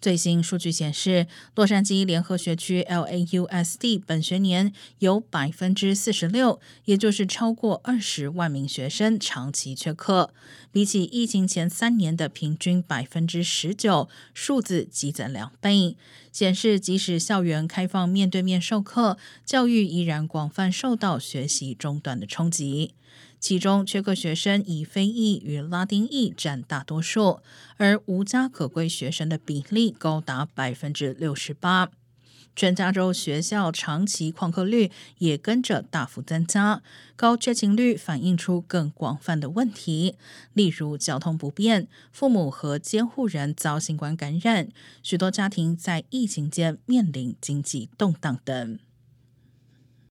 最新数据显示，洛杉矶联合学区 （LAUSD） 本学年有百分之四十六，也就是超过二十万名学生长期缺课，比起疫情前三年的平均百分之十九，数字激增两倍。显示，即使校园开放面对面授课，教育依然广泛受到学习中断的冲击。其中，缺课学生以非裔与拉丁裔占大多数，而无家可归学生的比例高达百分之六十八。全加州学校长期旷课率也跟着大幅增加，高缺勤率反映出更广泛的问题，例如交通不便、父母和监护人遭新冠感染、许多家庭在疫情间面临经济动荡等。